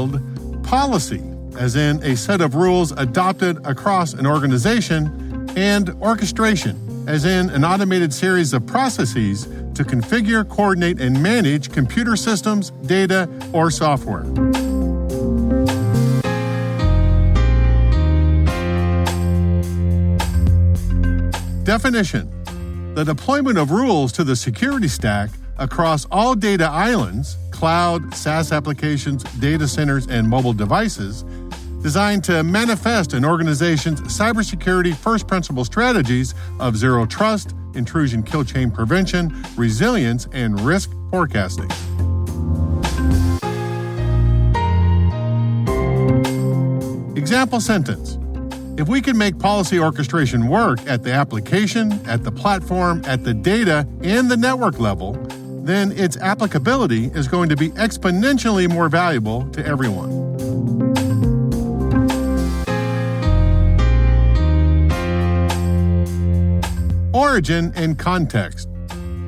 Spelled policy, as in a set of rules adopted across an organization, and orchestration, as in an automated series of processes to configure, coordinate, and manage computer systems, data, or software. Definition The deployment of rules to the security stack across all data islands, cloud, SaaS applications, data centers, and mobile devices, designed to manifest an organization's cybersecurity first principle strategies of zero trust, intrusion kill chain prevention, resilience, and risk forecasting. Example sentence if we can make policy orchestration work at the application, at the platform, at the data, and the network level, then its applicability is going to be exponentially more valuable to everyone. Origin and context.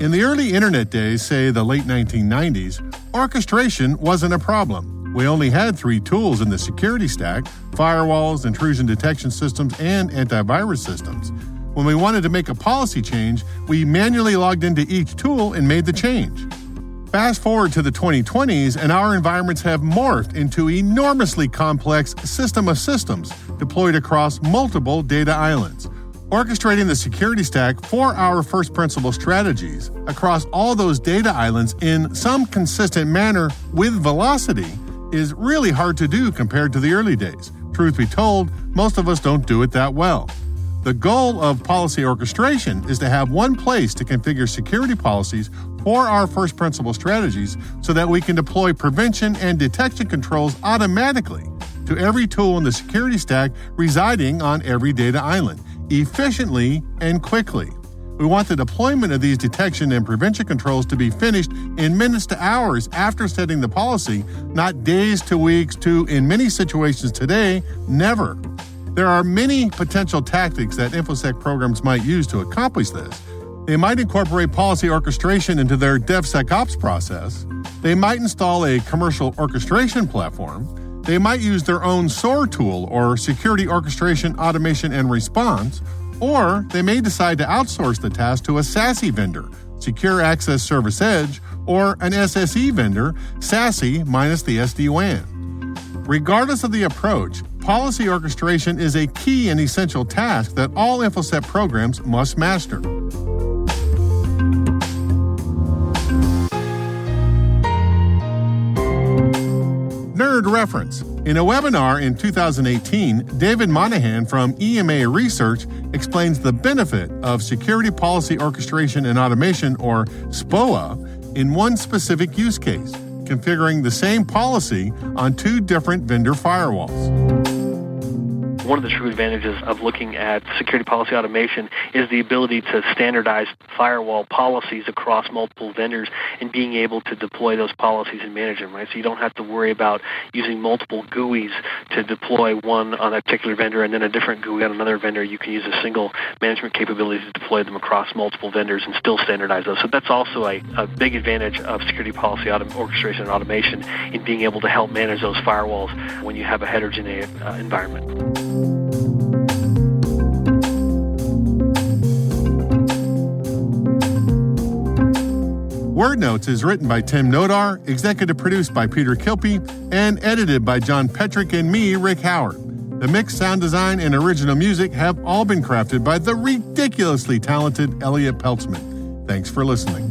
In the early internet days, say the late 1990s, orchestration wasn't a problem. We only had three tools in the security stack firewalls, intrusion detection systems, and antivirus systems. When we wanted to make a policy change, we manually logged into each tool and made the change. Fast forward to the 2020s, and our environments have morphed into enormously complex system of systems deployed across multiple data islands. Orchestrating the security stack for our first principle strategies across all those data islands in some consistent manner with velocity is really hard to do compared to the early days. Truth be told, most of us don't do it that well. The goal of policy orchestration is to have one place to configure security policies for our first principle strategies so that we can deploy prevention and detection controls automatically to every tool in the security stack residing on every data island, efficiently and quickly. We want the deployment of these detection and prevention controls to be finished in minutes to hours after setting the policy, not days to weeks to, in many situations today, never. There are many potential tactics that InfoSec programs might use to accomplish this. They might incorporate policy orchestration into their DevSecOps process. They might install a commercial orchestration platform. They might use their own SOAR tool or security orchestration, automation, and response or they may decide to outsource the task to a SASE vendor, Secure Access Service Edge, or an SSE vendor, SASE minus the SD WAN. Regardless of the approach, policy orchestration is a key and essential task that all InfoSec programs must master. Nerd reference. In a webinar in 2018, David Monahan from EMA Research explains the benefit of Security Policy Orchestration and Automation, or SPOA, in one specific use case, configuring the same policy on two different vendor firewalls. One of the true advantages of looking at security policy automation is the ability to standardize firewall policies across multiple vendors and being able to deploy those policies and manage them, right? So you don't have to worry about using multiple GUIs to deploy one on a particular vendor and then a different GUI on another vendor. You can use a single management capability to deploy them across multiple vendors and still standardize those. So that's also a, a big advantage of security policy autom- orchestration and automation in being able to help manage those firewalls when you have a heterogeneous uh, environment. Word Notes is written by Tim Nodar, executive produced by Peter Kilpe, and edited by John Petrick and me, Rick Howard. The mix, sound design, and original music have all been crafted by the ridiculously talented Elliot Peltzman. Thanks for listening.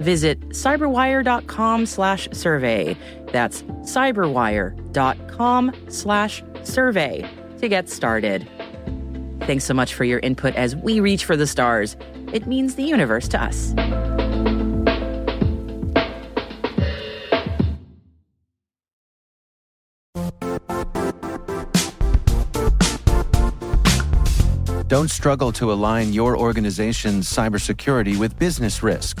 visit cyberwire.com slash survey. That's cyberwire.com slash survey to get started. Thanks so much for your input as we reach for the stars. It means the universe to us. Don't struggle to align your organization's cybersecurity with business risk.